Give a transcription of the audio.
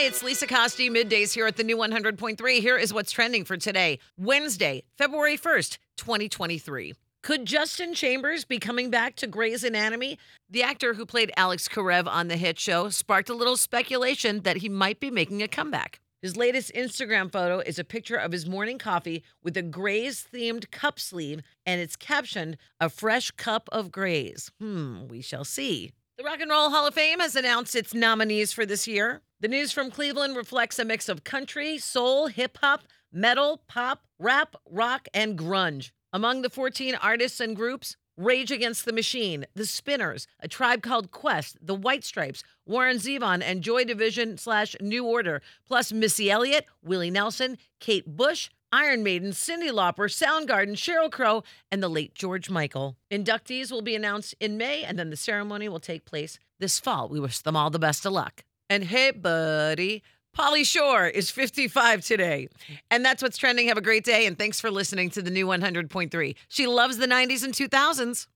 Hi, it's Lisa Costi, middays here at the new 100.3. Here is what's trending for today, Wednesday, February 1st, 2023. Could Justin Chambers be coming back to Grey's Anatomy? The actor who played Alex Karev on the hit show sparked a little speculation that he might be making a comeback. His latest Instagram photo is a picture of his morning coffee with a Grey's themed cup sleeve, and it's captioned, A fresh cup of Grey's. Hmm, we shall see. The Rock and Roll Hall of Fame has announced its nominees for this year. The news from Cleveland reflects a mix of country, soul, hip hop, metal, pop, rap, rock, and grunge. Among the 14 artists and groups, Rage Against the Machine, The Spinners, A Tribe Called Quest, The White Stripes, Warren Zevon, and Joy Division slash New Order, plus Missy Elliott, Willie Nelson, Kate Bush, Iron Maiden, Cyndi Lauper, Soundgarden, Sheryl Crow, and the late George Michael. Inductees will be announced in May, and then the ceremony will take place this fall. We wish them all the best of luck. And hey, buddy, Pauly Shore is 55 today. And that's what's trending. Have a great day, and thanks for listening to the new 100.3. She loves the 90s and 2000s.